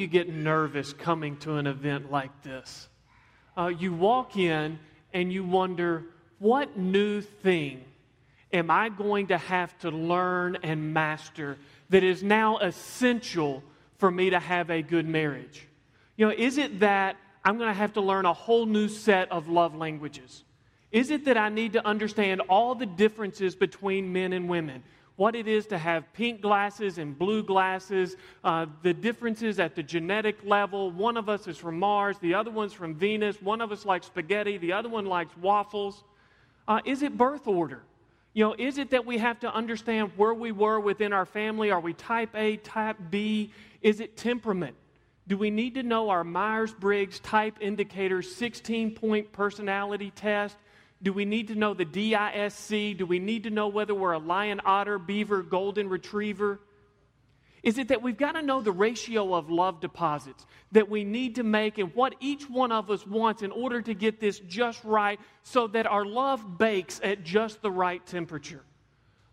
You get nervous coming to an event like this? Uh, you walk in and you wonder, what new thing am I going to have to learn and master that is now essential for me to have a good marriage? You know, is it that I'm going to have to learn a whole new set of love languages? Is it that I need to understand all the differences between men and women? What it is to have pink glasses and blue glasses, uh, the differences at the genetic level. One of us is from Mars, the other one's from Venus, one of us likes spaghetti, the other one likes waffles. Uh, is it birth order? You know, is it that we have to understand where we were within our family? Are we type A, type B? Is it temperament? Do we need to know our Myers Briggs type indicator 16 point personality test? Do we need to know the DISC? Do we need to know whether we're a lion, otter, beaver, golden retriever? Is it that we've got to know the ratio of love deposits that we need to make and what each one of us wants in order to get this just right so that our love bakes at just the right temperature?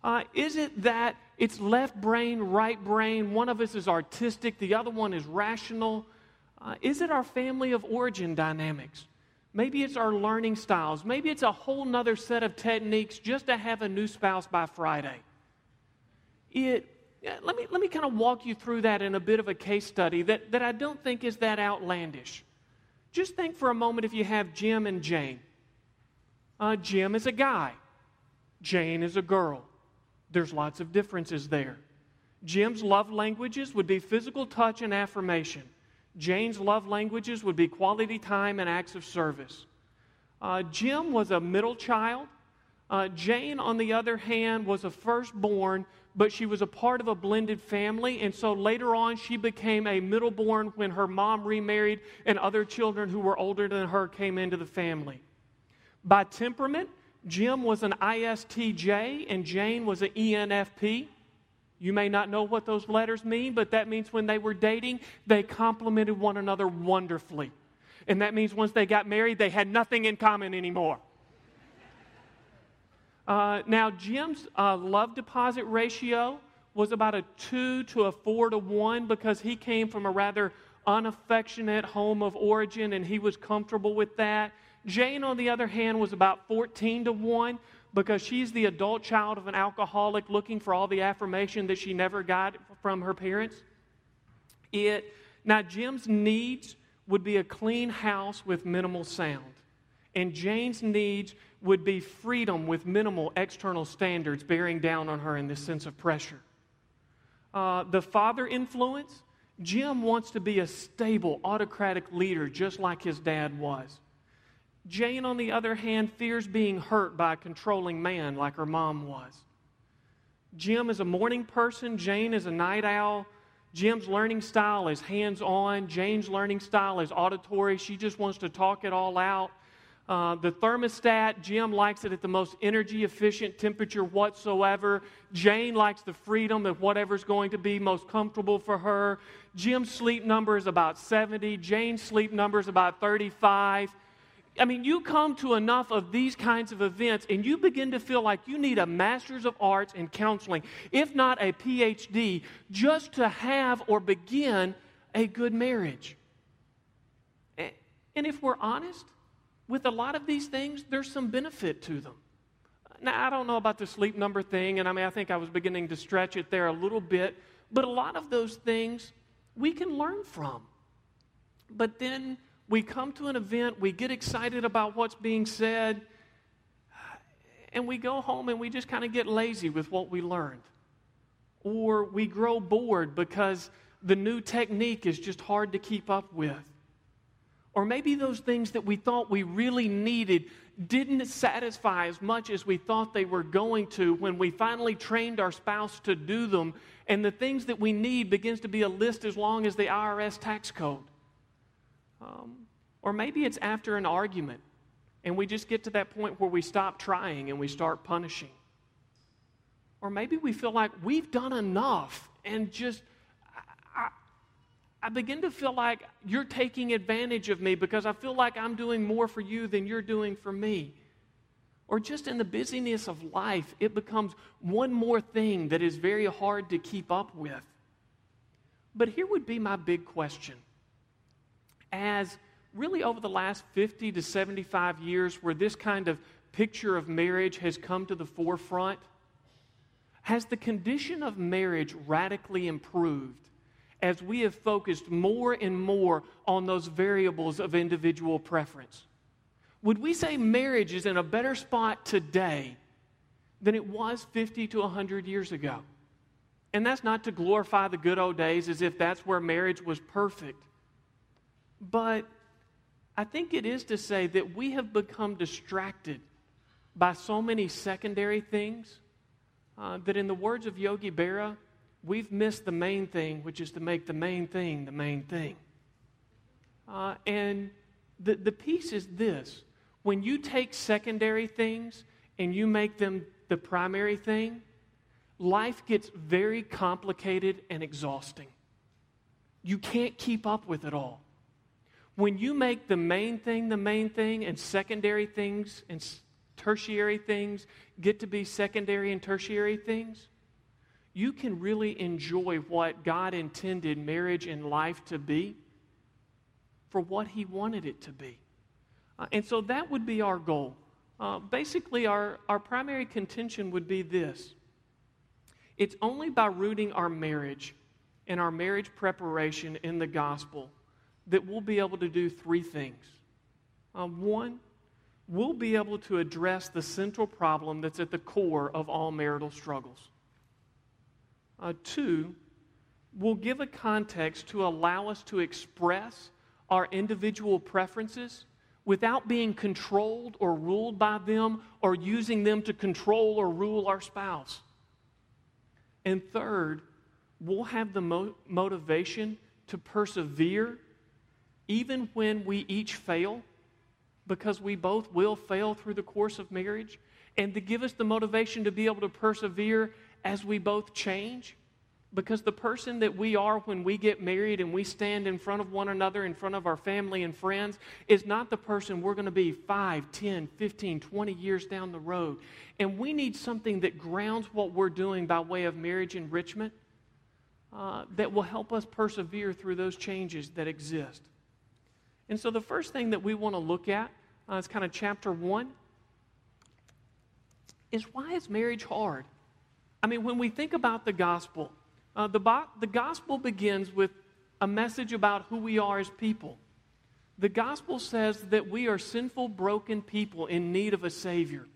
Uh, is it that it's left brain, right brain? One of us is artistic, the other one is rational. Uh, is it our family of origin dynamics? Maybe it's our learning styles. Maybe it's a whole nother set of techniques just to have a new spouse by Friday. It let me, let me kind of walk you through that in a bit of a case study that, that I don't think is that outlandish. Just think for a moment if you have Jim and Jane. Uh, Jim is a guy, Jane is a girl. There's lots of differences there. Jim's love languages would be physical touch and affirmation. Jane's love languages would be quality time and acts of service. Uh, Jim was a middle child. Uh, Jane, on the other hand, was a firstborn but she was a part of a blended family. And so later on, she became a middleborn when her mom remarried and other children who were older than her came into the family. By temperament, Jim was an ISTJ and Jane was an ENFP. You may not know what those letters mean, but that means when they were dating, they complemented one another wonderfully. And that means once they got married, they had nothing in common anymore. Uh, now, Jim's uh, love deposit ratio was about a two to a four to one because he came from a rather unaffectionate home of origin and he was comfortable with that. Jane, on the other hand, was about 14 to 1 because she's the adult child of an alcoholic looking for all the affirmation that she never got from her parents. It, now, Jim's needs would be a clean house with minimal sound. And Jane's needs would be freedom with minimal external standards bearing down on her in this sense of pressure. Uh, the father influence, Jim wants to be a stable, autocratic leader just like his dad was. Jane, on the other hand, fears being hurt by a controlling man like her mom was. Jim is a morning person, Jane is a night owl. Jim's learning style is hands on, Jane's learning style is auditory. She just wants to talk it all out. Uh, the thermostat, Jim likes it at the most energy efficient temperature whatsoever. Jane likes the freedom of whatever's going to be most comfortable for her. Jim's sleep number is about 70. Jane's sleep number is about 35. I mean, you come to enough of these kinds of events and you begin to feel like you need a master's of arts in counseling, if not a PhD, just to have or begin a good marriage. And if we're honest, with a lot of these things, there's some benefit to them. Now, I don't know about the sleep number thing, and I mean, I think I was beginning to stretch it there a little bit, but a lot of those things we can learn from. But then we come to an event, we get excited about what's being said, and we go home and we just kind of get lazy with what we learned. Or we grow bored because the new technique is just hard to keep up with. Or maybe those things that we thought we really needed didn't satisfy as much as we thought they were going to when we finally trained our spouse to do them. And the things that we need begins to be a list as long as the IRS tax code. Um, or maybe it's after an argument and we just get to that point where we stop trying and we start punishing. Or maybe we feel like we've done enough and just, I, I, begin to feel like you're taking advantage of me because I feel like I'm doing more for you than you're doing for me. Or just in the busyness of life, it becomes one more thing that is very hard to keep up with. But here would be my big question. As really over the last 50 to 75 years, where this kind of picture of marriage has come to the forefront, has the condition of marriage radically improved as we have focused more and more on those variables of individual preference? Would we say marriage is in a better spot today than it was 50 to 100 years ago? And that's not to glorify the good old days as if that's where marriage was perfect. But I think it is to say that we have become distracted by so many secondary things uh, that, in the words of Yogi Berra, we've missed the main thing, which is to make the main thing the main thing. Uh, and the, the piece is this when you take secondary things and you make them the primary thing, life gets very complicated and exhausting. You can't keep up with it all. When you make the main thing the main thing and secondary things and tertiary things get to be secondary and tertiary things, you can really enjoy what God intended marriage and life to be for what He wanted it to be. Uh, and so that would be our goal. Uh, basically, our, our primary contention would be this it's only by rooting our marriage and our marriage preparation in the gospel that we'll be able to do three things. Uh, one, we'll be able to address the central problem that's at the core of all marital struggles. Uh, two, we'll give a context to allow us to express our individual preferences without being controlled or ruled by them or using them to control or rule our spouse. And third, we'll have the mo- motivation to persevere even when we each fail because we both will fail through the course of marriage, and to give us the motivation to be able to persevere as we both change. Because the person that we are when we get married and we stand in front of one another, in front of our family and friends, is not the person we're going to be 5, 10, 15, 20 years down the road. And we need something that grounds what we're doing by way of marriage enrichment uh, that will help us persevere through those changes that exist. And so the first thing that we want to look at uh, is kind of chapter one is why is marriage hard? I mean, when we think about the gospel, uh, the, bo- the gospel begins with a message about who we are as people. The gospel says that we are sinful, broken people in need of a Savior.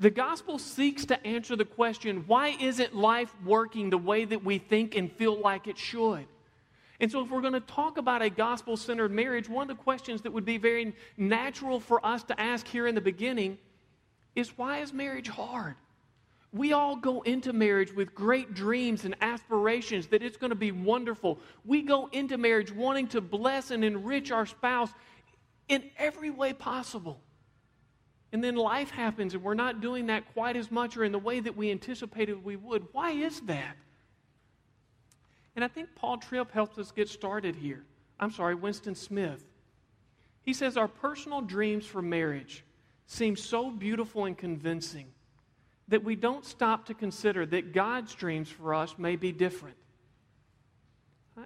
The gospel seeks to answer the question why isn't life working the way that we think and feel like it should? And so, if we're going to talk about a gospel centered marriage, one of the questions that would be very natural for us to ask here in the beginning is why is marriage hard? We all go into marriage with great dreams and aspirations that it's going to be wonderful. We go into marriage wanting to bless and enrich our spouse in every way possible. And then life happens and we're not doing that quite as much or in the way that we anticipated we would. Why is that? And I think Paul Tripp helps us get started here. I'm sorry, Winston Smith. He says, Our personal dreams for marriage seem so beautiful and convincing that we don't stop to consider that God's dreams for us may be different.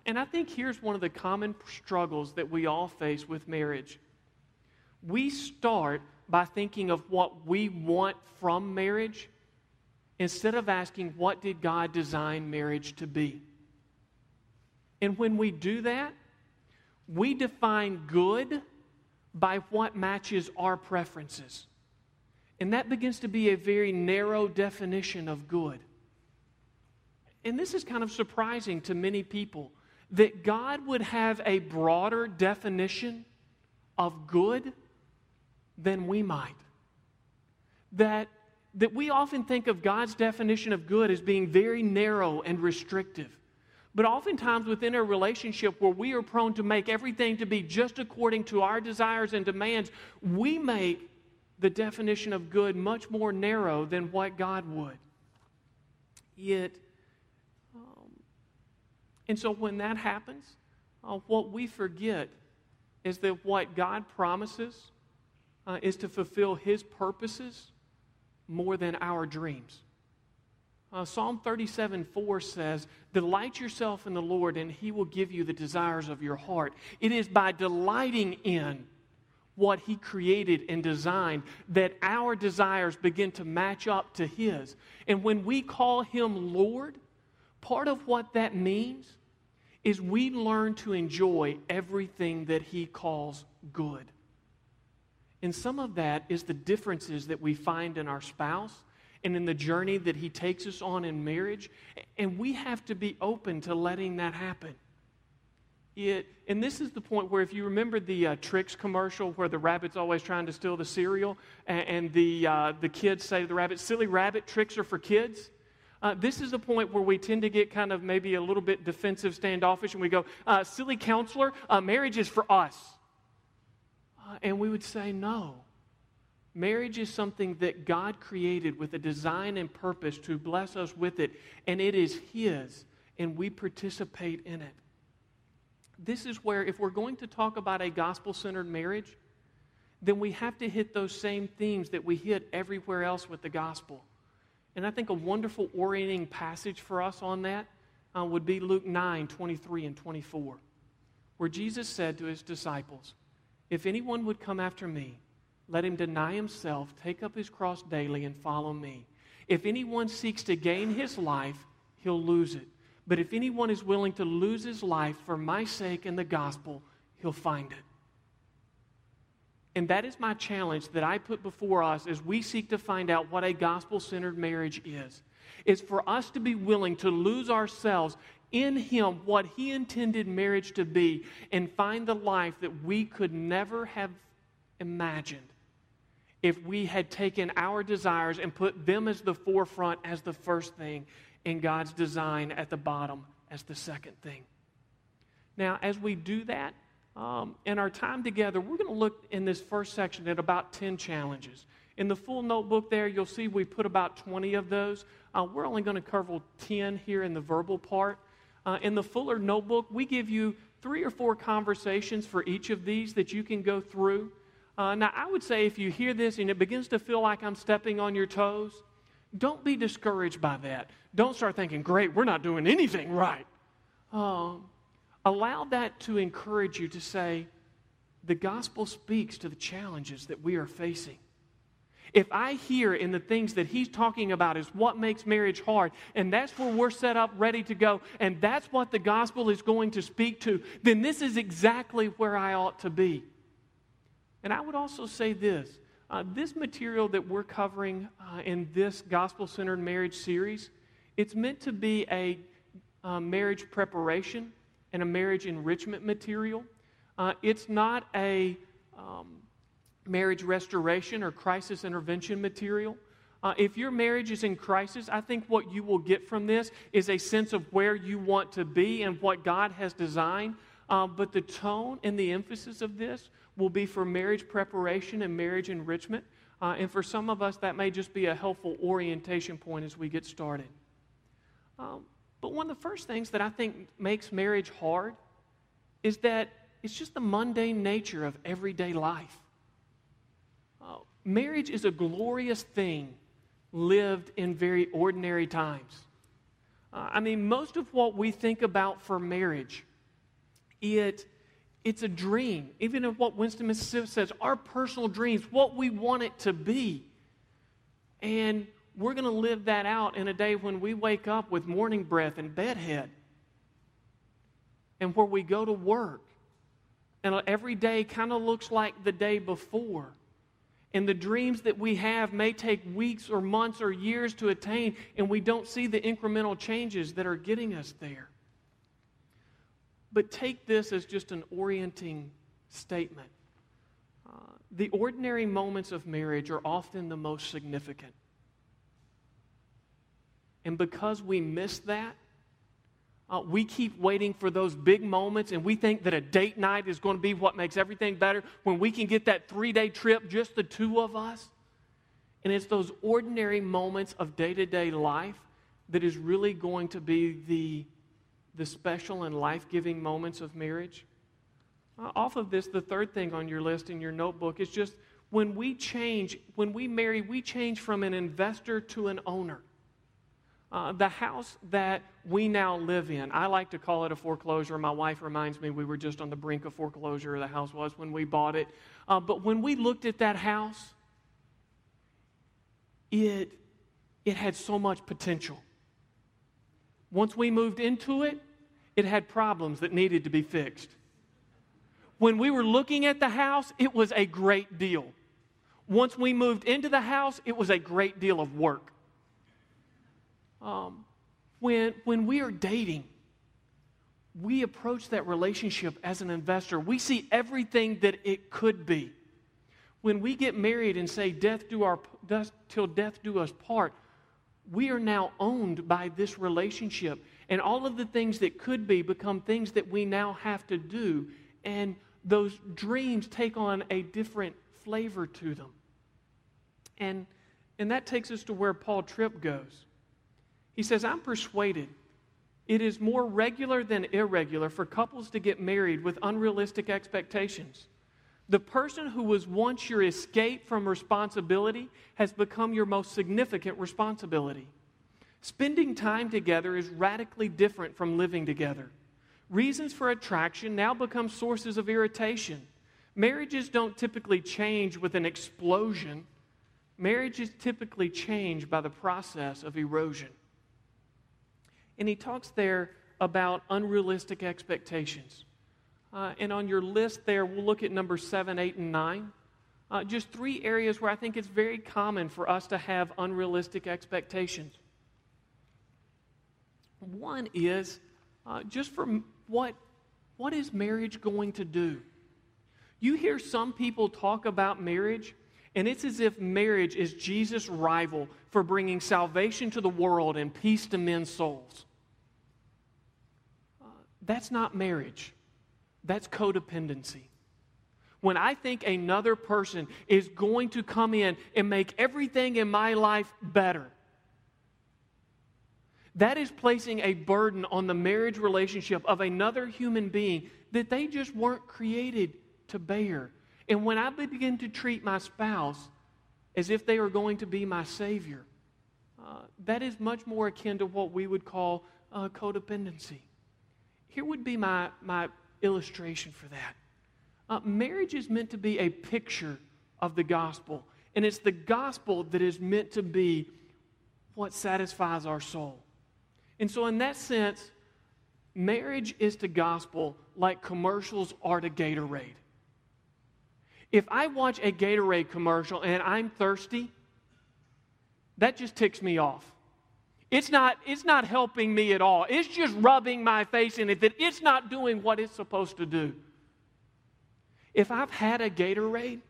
And I think here's one of the common struggles that we all face with marriage. We start by thinking of what we want from marriage instead of asking, what did God design marriage to be? And when we do that, we define good by what matches our preferences. And that begins to be a very narrow definition of good. And this is kind of surprising to many people that God would have a broader definition of good than we might. That, that we often think of God's definition of good as being very narrow and restrictive. But oftentimes within a relationship where we are prone to make everything to be just according to our desires and demands, we make the definition of good much more narrow than what God would. Yet, um, and so when that happens, uh, what we forget is that what God promises uh, is to fulfill His purposes more than our dreams. Uh, Psalm 37 4 says, Delight yourself in the Lord, and He will give you the desires of your heart. It is by delighting in what He created and designed that our desires begin to match up to His. And when we call Him Lord, part of what that means is we learn to enjoy everything that He calls good. And some of that is the differences that we find in our spouse and in the journey that He takes us on in marriage. And we have to be open to letting that happen. It, and this is the point where, if you remember the uh, commercial where the rabbit's always trying to steal the cereal, and, and the, uh, the kids say to the rabbit, Silly rabbit, tricks are for kids. Uh, this is the point where we tend to get kind of maybe a little bit defensive, standoffish, and we go, uh, Silly counselor, uh, marriage is for us. Uh, and we would say, No. Marriage is something that God created with a design and purpose to bless us with it, and it is His, and we participate in it. This is where, if we're going to talk about a gospel centered marriage, then we have to hit those same themes that we hit everywhere else with the gospel. And I think a wonderful orienting passage for us on that uh, would be Luke 9 23 and 24, where Jesus said to his disciples, If anyone would come after me, let him deny himself, take up his cross daily, and follow me. If anyone seeks to gain his life, he'll lose it. But if anyone is willing to lose his life for my sake and the gospel, he'll find it. And that is my challenge that I put before us as we seek to find out what a gospel centered marriage is. Is for us to be willing to lose ourselves in Him, what He intended marriage to be, and find the life that we could never have imagined if we had taken our desires and put them as the forefront, as the first thing, in God's design at the bottom as the second thing. Now, as we do that, um, in our time together, we're going to look in this first section at about 10 challenges. In the full notebook there, you'll see we put about 20 of those. Uh, we're only going to cover 10 here in the verbal part. Uh, in the fuller notebook, we give you three or four conversations for each of these that you can go through. Uh, now, I would say if you hear this and it begins to feel like I'm stepping on your toes, don't be discouraged by that. Don't start thinking, great, we're not doing anything right. Um, allow that to encourage you to say, the gospel speaks to the challenges that we are facing. If I hear in the things that he's talking about is what makes marriage hard, and that's where we're set up ready to go, and that's what the gospel is going to speak to, then this is exactly where I ought to be. And I would also say this uh, this material that we're covering uh, in this gospel centered marriage series, it's meant to be a uh, marriage preparation and a marriage enrichment material. Uh, it's not a um, marriage restoration or crisis intervention material. Uh, if your marriage is in crisis, I think what you will get from this is a sense of where you want to be and what God has designed. Uh, but the tone and the emphasis of this will be for marriage preparation and marriage enrichment. Uh, and for some of us, that may just be a helpful orientation point as we get started. Um, but one of the first things that I think makes marriage hard is that it's just the mundane nature of everyday life. Uh, marriage is a glorious thing lived in very ordinary times. Uh, I mean, most of what we think about for marriage, it it's a dream. Even if what Winston, Mississippi says, our personal dreams, what we want it to be. And we're going to live that out in a day when we wake up with morning breath and bedhead. And where we go to work. And every day kind of looks like the day before. And the dreams that we have may take weeks or months or years to attain, and we don't see the incremental changes that are getting us there. But take this as just an orienting statement. the ordinary moments of marriage are often the most significant. And because we miss that, uh, we keep waiting for those big moments, and we think that a date night is going to be what makes everything better when we can get that three day trip, just the two of us. And it's those ordinary moments of day to day life that is really going to be the, the special and life giving moments of marriage. Uh, off of this, the third thing on your list in your notebook is just when we change, when we marry, we change from an investor to an owner. Uh, the house that we now live in, I like to call it a foreclosure. My wife reminds me we were just on the brink of foreclosure, the house was when we bought it. Uh, but when we looked at that house, it, it had so much potential. Once we moved into it, it had problems that needed to be fixed. When we were looking at the house, it was a great deal. Once we moved into the house, it was a great deal of work. Um, when, when we are dating, we approach that relationship as an investor. We see everything that it could be. When we get married and say, death do our, death, till death do us part, we are now owned by this relationship. And all of the things that could be become things that we now have to do. And those dreams take on a different flavor to them. And, and that takes us to where Paul Tripp goes. He says, I'm persuaded it is more regular than irregular for couples to get married with unrealistic expectations. The person who was once your escape from responsibility has become your most significant responsibility. Spending time together is radically different from living together. Reasons for attraction now become sources of irritation. Marriages don't typically change with an explosion, marriages typically change by the process of erosion. And he talks there about unrealistic expectations. Uh, and on your list there, we'll look at number seven, eight, and nine. Uh, just three areas where I think it's very common for us to have unrealistic expectations. One is uh, just from what, what is marriage going to do? You hear some people talk about marriage, and it's as if marriage is Jesus' rival for bringing salvation to the world and peace to men's souls. That's not marriage, that's codependency. When I think another person is going to come in and make everything in my life better, that is placing a burden on the marriage relationship of another human being that they just weren't created to bear. And when I begin to treat my spouse as if they are going to be my Savior, uh, that is much more akin to what we would call uh, codependency. Here would be my, my illustration for that. Uh, marriage is meant to be a picture of the gospel, and it's the gospel that is meant to be what satisfies our soul. And so, in that sense, marriage is to gospel like commercials are to Gatorade. If I watch a Gatorade commercial and I'm thirsty, that just ticks me off. It's not, it's not helping me at all. It's just rubbing my face in it that it's not doing what it's supposed to do. If I've had a Gatorade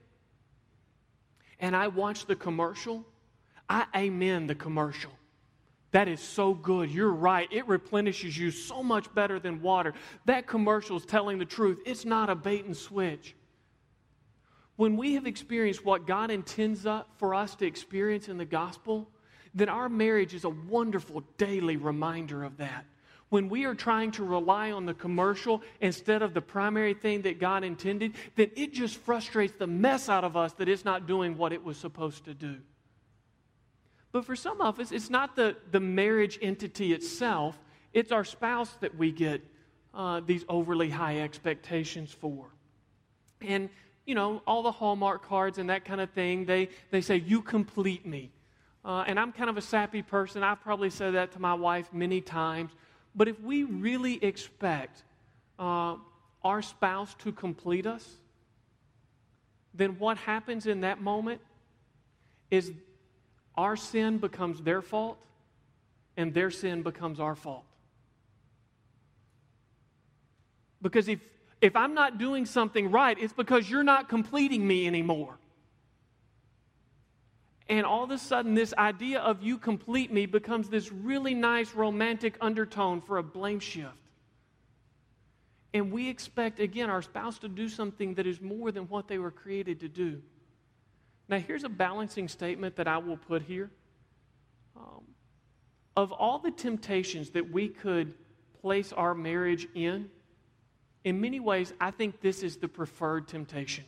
and I watch the commercial, I amen the commercial. That is so good. You're right. It replenishes you so much better than water. That commercial is telling the truth. It's not a bait and switch. When we have experienced what God intends uh, for us to experience in the gospel, then our marriage is a wonderful daily reminder of that. When we are trying to rely on the commercial instead of the primary thing that God intended, then it just frustrates the mess out of us that it's not doing what it was supposed to do. But for some of us, it's not the, the marriage entity itself, it's our spouse that we get uh, these overly high expectations for. And, you know, all the Hallmark cards and that kind of thing, they, they say, You complete me. Uh, and I'm kind of a sappy person. I've probably said that to my wife many times. But if we really expect uh, our spouse to complete us, then what happens in that moment is our sin becomes their fault and their sin becomes our fault. Because if, if I'm not doing something right, it's because you're not completing me anymore. And all of a sudden, this idea of you complete me becomes this really nice romantic undertone for a blame shift. And we expect, again, our spouse to do something that is more than what they were created to do. Now, here's a balancing statement that I will put here. Um, of all the temptations that we could place our marriage in, in many ways, I think this is the preferred temptation.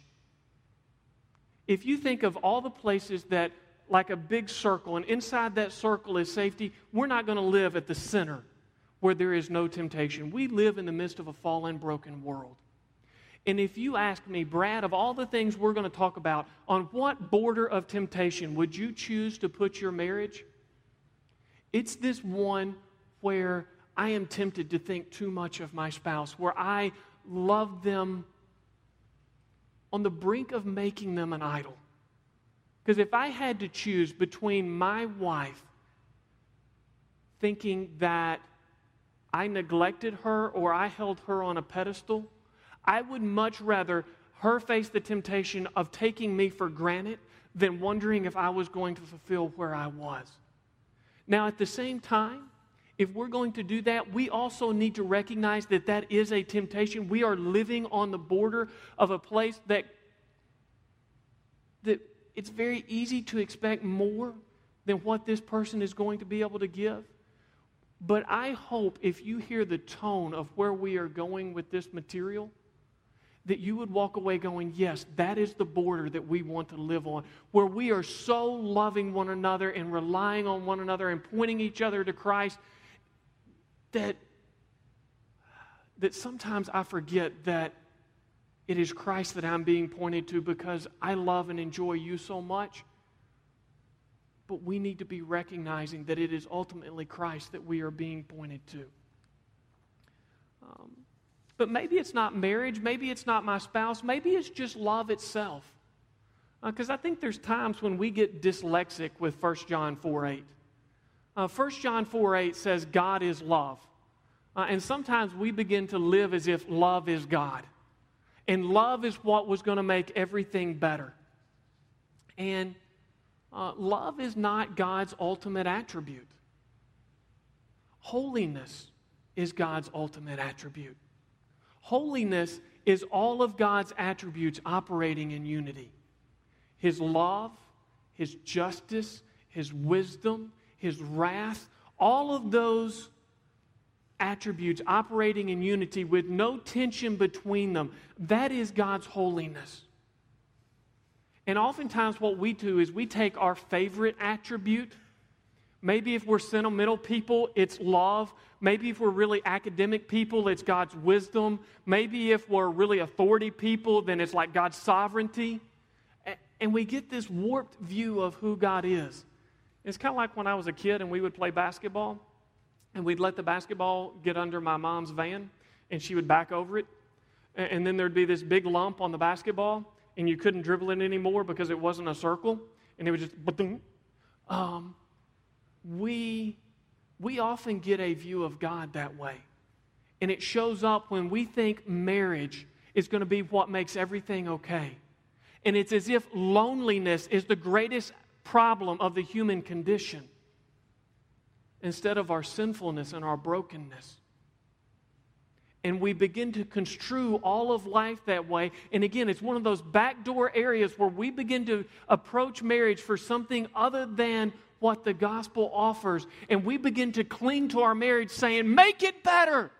If you think of all the places that like a big circle, and inside that circle is safety. We're not going to live at the center where there is no temptation. We live in the midst of a fallen, broken world. And if you ask me, Brad, of all the things we're going to talk about, on what border of temptation would you choose to put your marriage? It's this one where I am tempted to think too much of my spouse, where I love them on the brink of making them an idol. Because if I had to choose between my wife thinking that I neglected her or I held her on a pedestal, I would much rather her face the temptation of taking me for granted than wondering if I was going to fulfill where I was. Now, at the same time, if we're going to do that, we also need to recognize that that is a temptation. We are living on the border of a place that, that it's very easy to expect more than what this person is going to be able to give. But I hope if you hear the tone of where we are going with this material, that you would walk away going, Yes, that is the border that we want to live on, where we are so loving one another and relying on one another and pointing each other to Christ that, that sometimes I forget that it is Christ that I'm being pointed to because I love and enjoy you so much. But we need to be recognizing that it is ultimately Christ that we are being pointed to. Um, but maybe it's not marriage, maybe it's not my spouse, maybe it's just love itself. Because uh, I think there's times when we get dyslexic with 1 John 4 8. Uh, 1 John 4 8 says, God is love. Uh, and sometimes we begin to live as if love is God. And love is what was going to make everything better. And uh, love is not God's ultimate attribute. Holiness is God's ultimate attribute. Holiness is all of God's attributes operating in unity His love, His justice, His wisdom, His wrath, all of those attributes operating in unity with no tension between them. That is God's holiness. And oftentimes, what we do is we take our favorite attribute. Maybe if we're sentimental people, it's love. Maybe if we're really academic people, it's God's wisdom. Maybe if we're really authority people, then it's like God's sovereignty. And we get this warped view of who God is. It's kind of like when I was a kid and we would play basketball and we'd let the basketball get under my mom's van, and she would back over it. And then there'd be this big lump on the basketball, and you couldn't dribble it anymore because it wasn't a circle, and it was just, um, we, we often get a view of God that way. And it shows up when we think marriage is going to be what makes everything okay. And it's as if loneliness is the greatest problem of the human condition instead of our sinfulness and our brokenness. And we begin to construe all of life that way. And again, it's one of those backdoor areas where we begin to approach marriage for something other than what the gospel offers. And we begin to cling to our marriage saying, Make it better.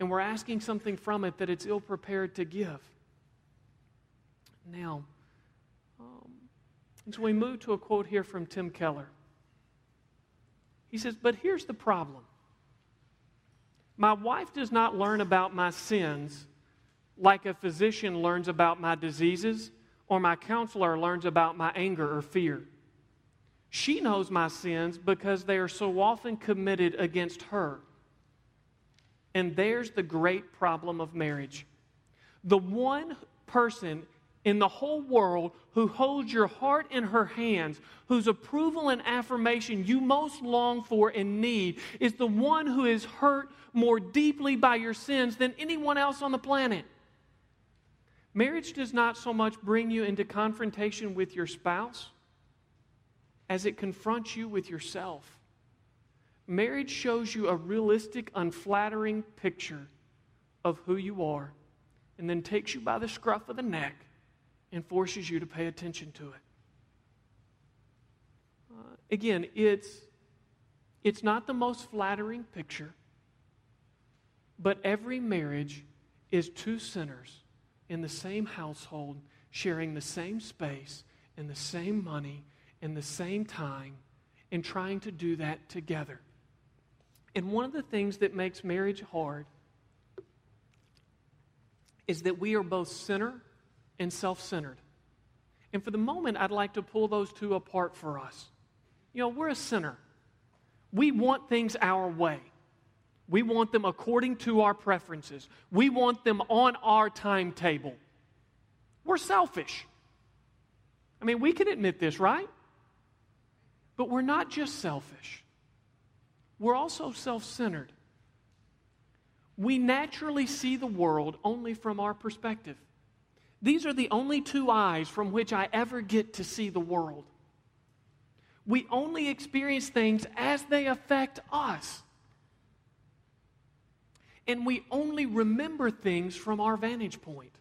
And we're asking something from it that it's ill prepared to give. Now, and so we move to a quote here from Tim Keller. He says, But here's the problem my wife does not learn about my sins like a physician learns about my diseases or my counselor learns about my anger or fear. She knows my sins because they are so often committed against her. And there's the great problem of marriage. The one person in the whole world who holds your heart in her hands, whose approval and affirmation you most long for and need, is the one who is hurt more deeply by your sins than anyone else on the planet. Marriage does not so much bring you into confrontation with your spouse as it confronts you with yourself. Marriage shows you a realistic, unflattering picture of who you are and then takes you by the scruff of the neck and forces you to pay attention to it. Uh, again, it's, it's not the most flattering picture, but every marriage is two sinners in the same household, sharing the same space and the same money and the same time, and trying to do that together. And one of the things that makes marriage hard is that we are both sinner and self centered. And for the moment, I'd like to pull those two apart for us. You know, we're a sinner. We want things our way. We want them according to our preferences. We want them on our timetable. We're selfish. I mean, we can admit this, right? But we're not just selfish, we're also self centered. We naturally see the world only from our perspective. These are the only two eyes from which I ever get to see the world. We only experience things as they affect us and we only remember things from our vantage point.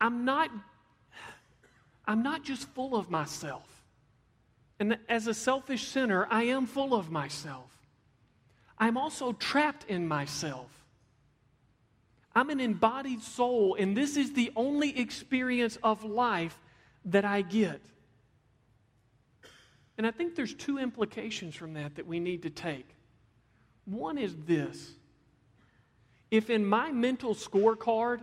I'm not, I'm not just full of myself. And as a selfish sinner, I am full of myself. I'm also trapped in myself. I'm an embodied soul, and this is the only experience of life that I get. And I think there's two implications from that that we need to take. One is this if in my mental scorecard,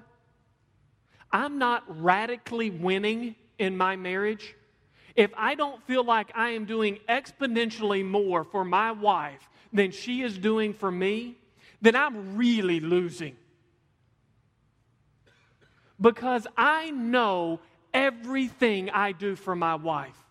I'm not radically winning in my marriage, if I don't feel like I am doing exponentially more for my wife than she is doing for me, then I'm really losing. Because I know everything I do for my wife.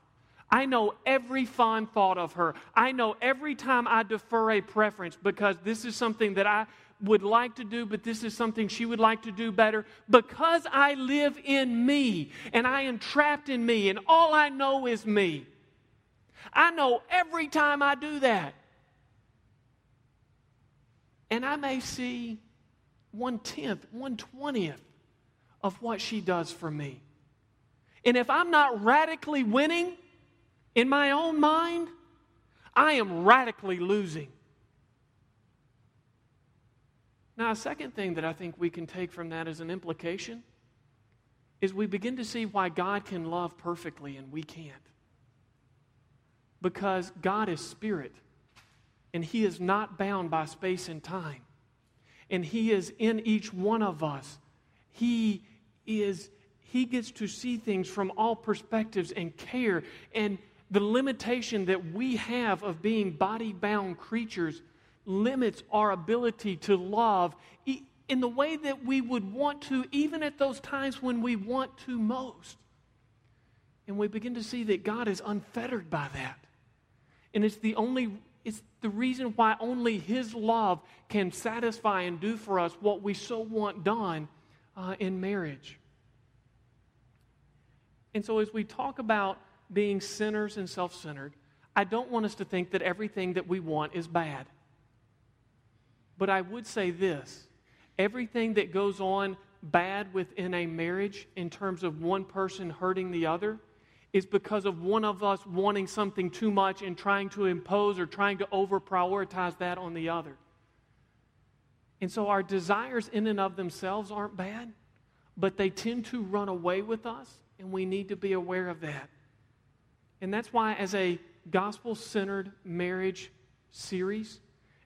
I know every fond thought of her. I know every time I defer a preference because this is something that I would like to do, but this is something she would like to do better. Because I live in me and I am trapped in me and all I know is me. I know every time I do that. And I may see one tenth, one twentieth of what she does for me. And if I'm not radically winning, in my own mind, I am radically losing. Now, a second thing that I think we can take from that as an implication is we begin to see why God can love perfectly and we can't. Because God is spirit, and He is not bound by space and time. And He is in each one of us. He is, He gets to see things from all perspectives and care. And the limitation that we have of being body bound creatures limits our ability to love in the way that we would want to, even at those times when we want to most. And we begin to see that God is unfettered by that. And it's the only it's the reason why only His love can satisfy and do for us what we so want done uh, in marriage. And so, as we talk about being sinners and self centered, I don't want us to think that everything that we want is bad. But I would say this everything that goes on bad within a marriage in terms of one person hurting the other is because of one of us wanting something too much and trying to impose or trying to over prioritize that on the other. And so our desires in and of themselves aren't bad, but they tend to run away with us, and we need to be aware of that. And that's why, as a gospel centered marriage series,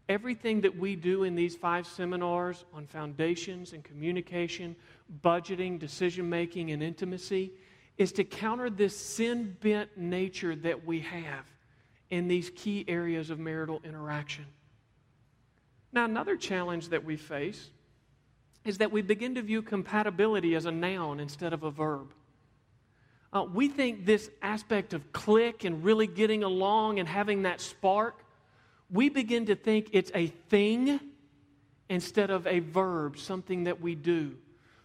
everything that we do in these five seminars on foundations and communication, budgeting, decision making, and intimacy is to counter this sin bent nature that we have in these key areas of marital interaction. Now, another challenge that we face is that we begin to view compatibility as a noun instead of a verb. Uh, we think this aspect of click and really getting along and having that spark, we begin to think it's a thing instead of a verb, something that we do.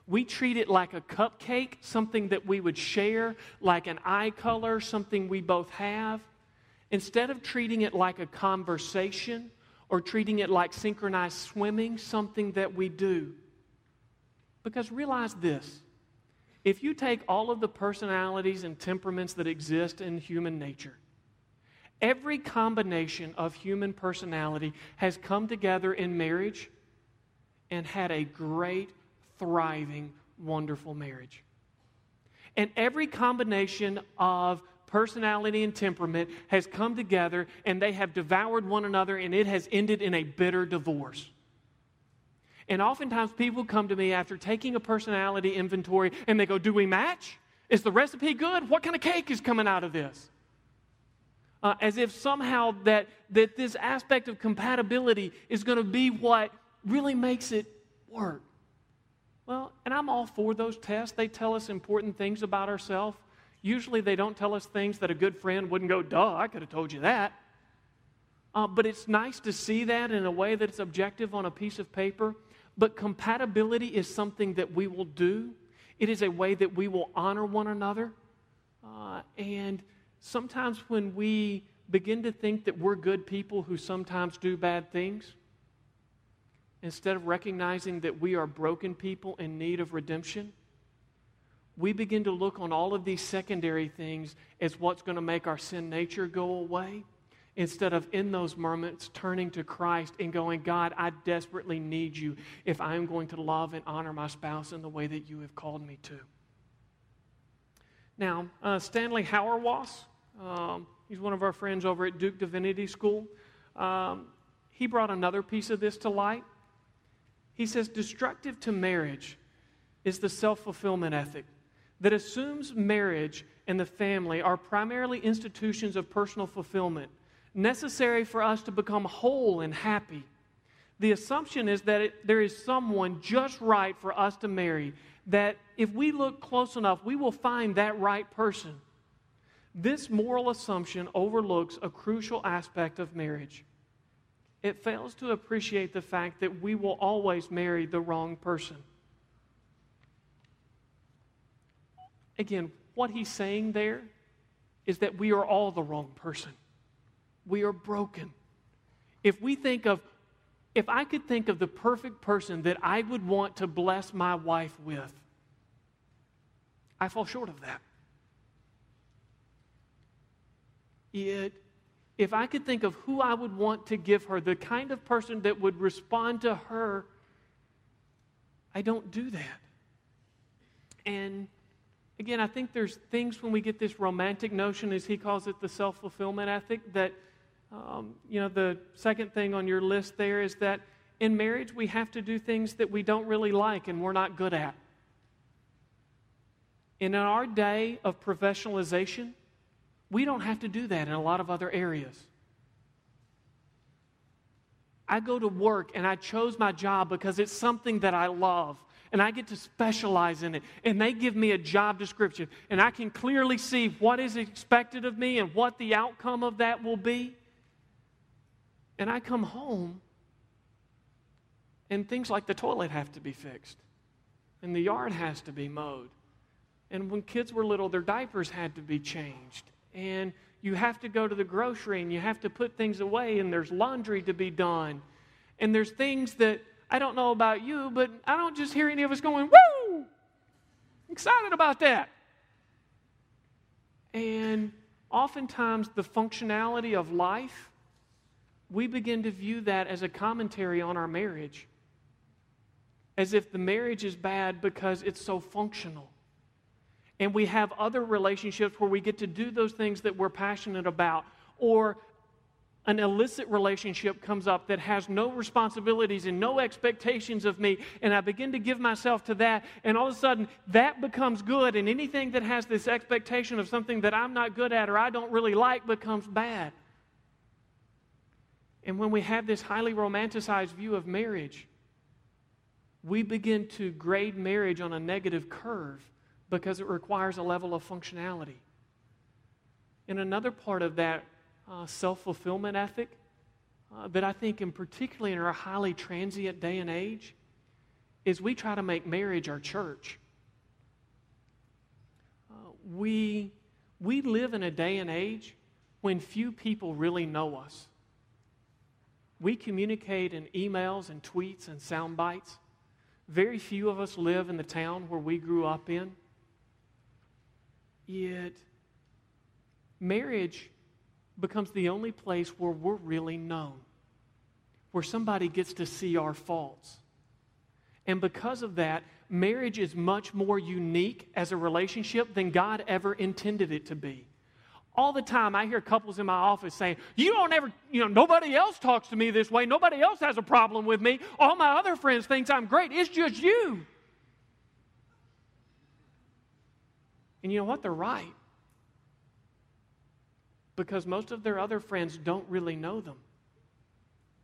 We treat it like a cupcake, something that we would share, like an eye color, something we both have. Instead of treating it like a conversation or treating it like synchronized swimming, something that we do. Because realize this if you take all of the personalities and temperaments that exist in human nature, every combination of human personality has come together in marriage and had a great thriving, wonderful marriage. And every combination of personality and temperament has come together and they have devoured one another and it has ended in a bitter divorce. And oftentimes people come to me after taking a personality inventory and they go, Do we match? Is the recipe good? What kind of cake is coming out of this? Uh, as if somehow that, that this aspect of compatibility is going to be what really makes it work. Well, and I'm all for those tests. They tell us important things about ourselves. Usually they don't tell us things that a good friend wouldn't go, duh, I could have told you that. Uh, but it's nice to see that in a way that it's objective on a piece of paper. But compatibility is something that we will do, it is a way that we will honor one another. Uh, and sometimes when we begin to think that we're good people who sometimes do bad things, instead of recognizing that we are broken people in need of redemption, we begin to look on all of these secondary things as what's going to make our sin nature go away instead of in those moments turning to Christ and going, God, I desperately need you if I am going to love and honor my spouse in the way that you have called me to. Now, uh, Stanley Hauerwas, um, he's one of our friends over at Duke Divinity School. Um, he brought another piece of this to light. He says, destructive to marriage is the self fulfillment ethic that assumes marriage and the family are primarily institutions of personal fulfillment, necessary for us to become whole and happy. The assumption is that it, there is someone just right for us to marry, that if we look close enough, we will find that right person. This moral assumption overlooks a crucial aspect of marriage it fails to appreciate the fact that we will always marry the wrong person. Again, what he's saying there is that we are all the wrong person. We are broken. If we think of, if I could think of the perfect person that I would want to bless my wife with, I fall short of that. It if I could think of who I would want to give her, the kind of person that would respond to her, I don't do that. And again, I think there's things when we get this romantic notion, as he calls it, the self fulfillment ethic, that, um, you know, the second thing on your list there is that in marriage we have to do things that we don't really like and we're not good at. And in our day of professionalization, we don't have to do that in a lot of other areas. I go to work and I chose my job because it's something that I love and I get to specialize in it. And they give me a job description and I can clearly see what is expected of me and what the outcome of that will be. And I come home and things like the toilet have to be fixed and the yard has to be mowed. And when kids were little, their diapers had to be changed and you have to go to the grocery and you have to put things away and there's laundry to be done. And there's things that I don't know about you, but I don't just hear any of us going, woo! Excited about that. And oftentimes, the functionality of life, we begin to view that as a commentary on our marriage. As if the marriage is bad because it's so functional and we have other relationships where we get to do those things that we're passionate about, or an illicit relationship comes up that has no responsibilities and no expectations of me, and I begin to give myself to that, and all of a sudden that becomes good, and anything that has this expectation of something that I'm not good at or I don't really like becomes bad. And when we have this highly romanticized view of marriage, we begin to grade marriage on a negative curve because it requires a level of functionality. And another part of that uh, self fulfillment ethic uh, that I think, in particularly in our highly transient day and age, is we try to make marriage our church. Uh, we, we live in a day and age when few people really know us. We communicate in emails and tweets and sound bites. Very few of us live in the town where we grew up in. Yet, marriage becomes the only place where we're really known, where somebody gets to see our faults. And because of that, marriage is much more unique as a relationship than God ever intended it to be. All the time, I hear couples in my office saying, You don't ever, you know, nobody else talks to me this way. Nobody else has a problem with me. All my other friends think I'm great. It's just you. And you know what? They're right because most of their other friends don't really know them.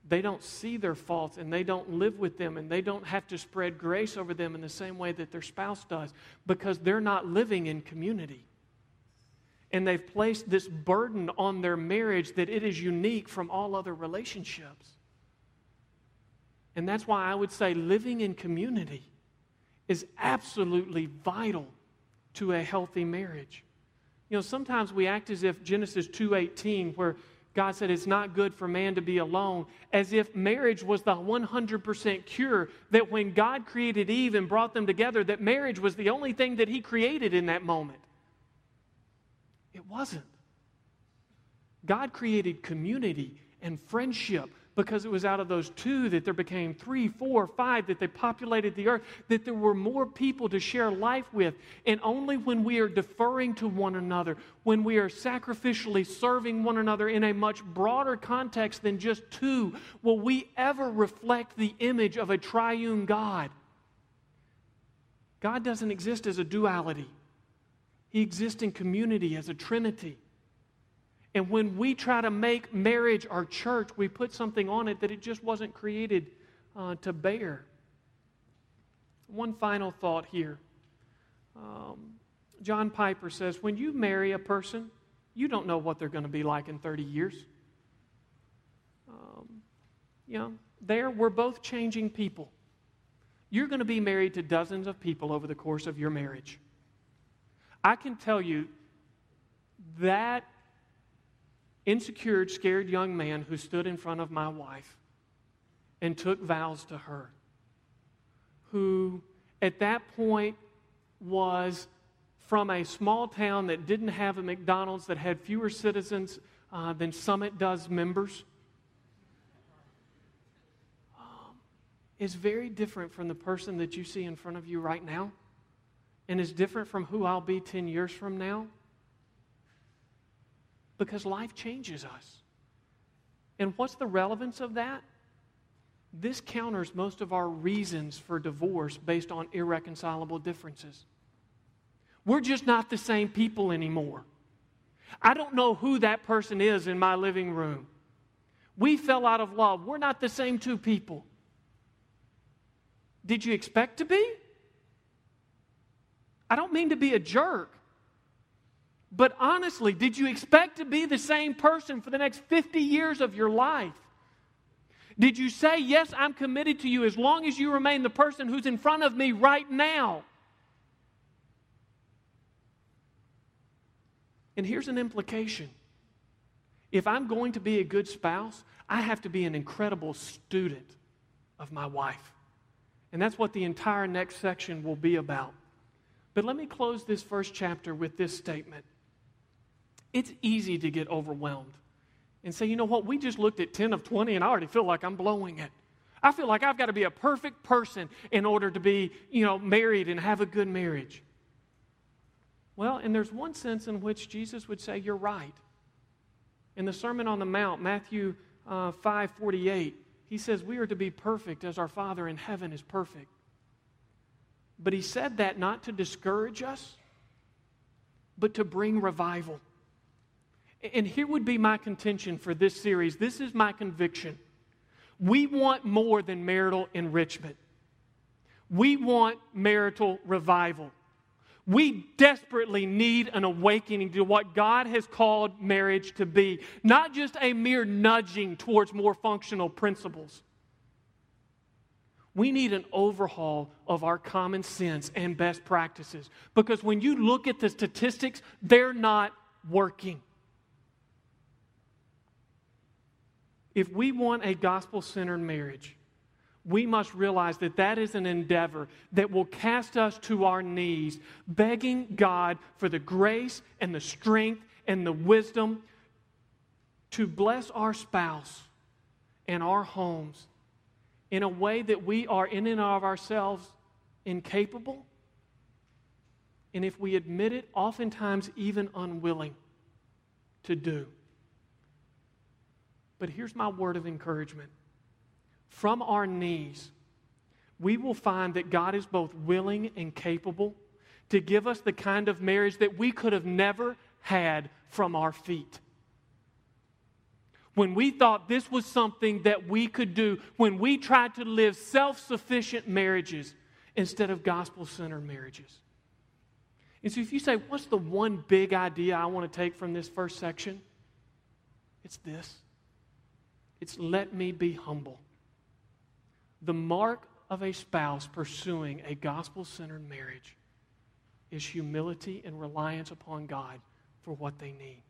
They don't see their faults and they don't live with them and they don't have to spread grace over them in the same way that their spouse does because they're not living in community. And they've placed this burden on their marriage that it is unique from all other relationships. And that's why I would say living in community is absolutely vital to a healthy marriage. You know, sometimes we act as if Genesis 2:18 where God said it's not good for man to be alone, as if marriage was the 100% cure, that when God created Eve and brought them together, that marriage was the only thing that He created in that moment. It wasn't. God created community and friendship because it was out of those two that there became three, four, five, that they populated the earth, that there were more people to share life with. And only when we are deferring to one another, when we are sacrificially serving one another in a much broader context than just two, will we ever reflect the image of a triune God. God doesn't exist as a duality, He exists in community as a trinity. And when we try to make marriage our church, we put something on it that it just wasn't created uh, to bear. One final thought here. Um, John Piper says when you marry a person, you don't know what they're going to be like in 30 years. Um, you know, there, we're both changing people. You're going to be married to dozens of people over the course of your marriage. I can tell you that insecure, scared young man who stood in front of my wife and took vows to her, who at that point was from a small town that didn't have a McDonald's that had fewer citizens uh, than Summit does members, um, is very different from the person that you see in front of you right now, and is different from who I'll be 10 years from now because life changes us. And what's the relevance of that? This counters most of our reasons for divorce based on irreconcilable differences. We're just not the same people anymore. I don't know who that person is in my living room. We fell out of love. We're not the same two people. Did you expect to be? I don't mean to be a jerk. But honestly, did you expect to be the same person for the next 50 years of your life? Did you say, Yes, I'm committed to you as long as you remain the person who's in front of me right now? And here's an implication if I'm going to be a good spouse, I have to be an incredible student of my wife. And that's what the entire next section will be about. But let me close this first chapter with this statement. It's easy to get overwhelmed and say, you know what, we just looked at 10 of 20 and I already feel like I'm blowing it. I feel like I've got to be a perfect person in order to be, you know, married and have a good marriage. Well, and there's one sense in which Jesus would say, You're right. In the Sermon on the Mount, Matthew uh, 5 48, he says, We are to be perfect as our Father in heaven is perfect. But he said that not to discourage us, but to bring revival. And here would be my contention for this series. This is my conviction. We want more than marital enrichment. We want marital revival. We desperately need an awakening to what God has called marriage to be, not just a mere nudging towards more functional principles. We need an overhaul of our common sense and best practices because when you look at the statistics, they're not working. If we want a gospel centered marriage, we must realize that that is an endeavor that will cast us to our knees, begging God for the grace and the strength and the wisdom to bless our spouse and our homes in a way that we are in and of ourselves incapable. And if we admit it, oftentimes even unwilling to do. But here's my word of encouragement from our knees, we will find that God is both willing and capable to give us the kind of marriage that we could have never had from our feet. When we thought this was something that we could do, when we tried to live self sufficient marriages instead of gospel centered marriages. And so, if you say, What's the one big idea I want to take from this first section? It's this it's let me be humble. The mark of a spouse pursuing a gospel centered marriage is humility and reliance upon God for what they need.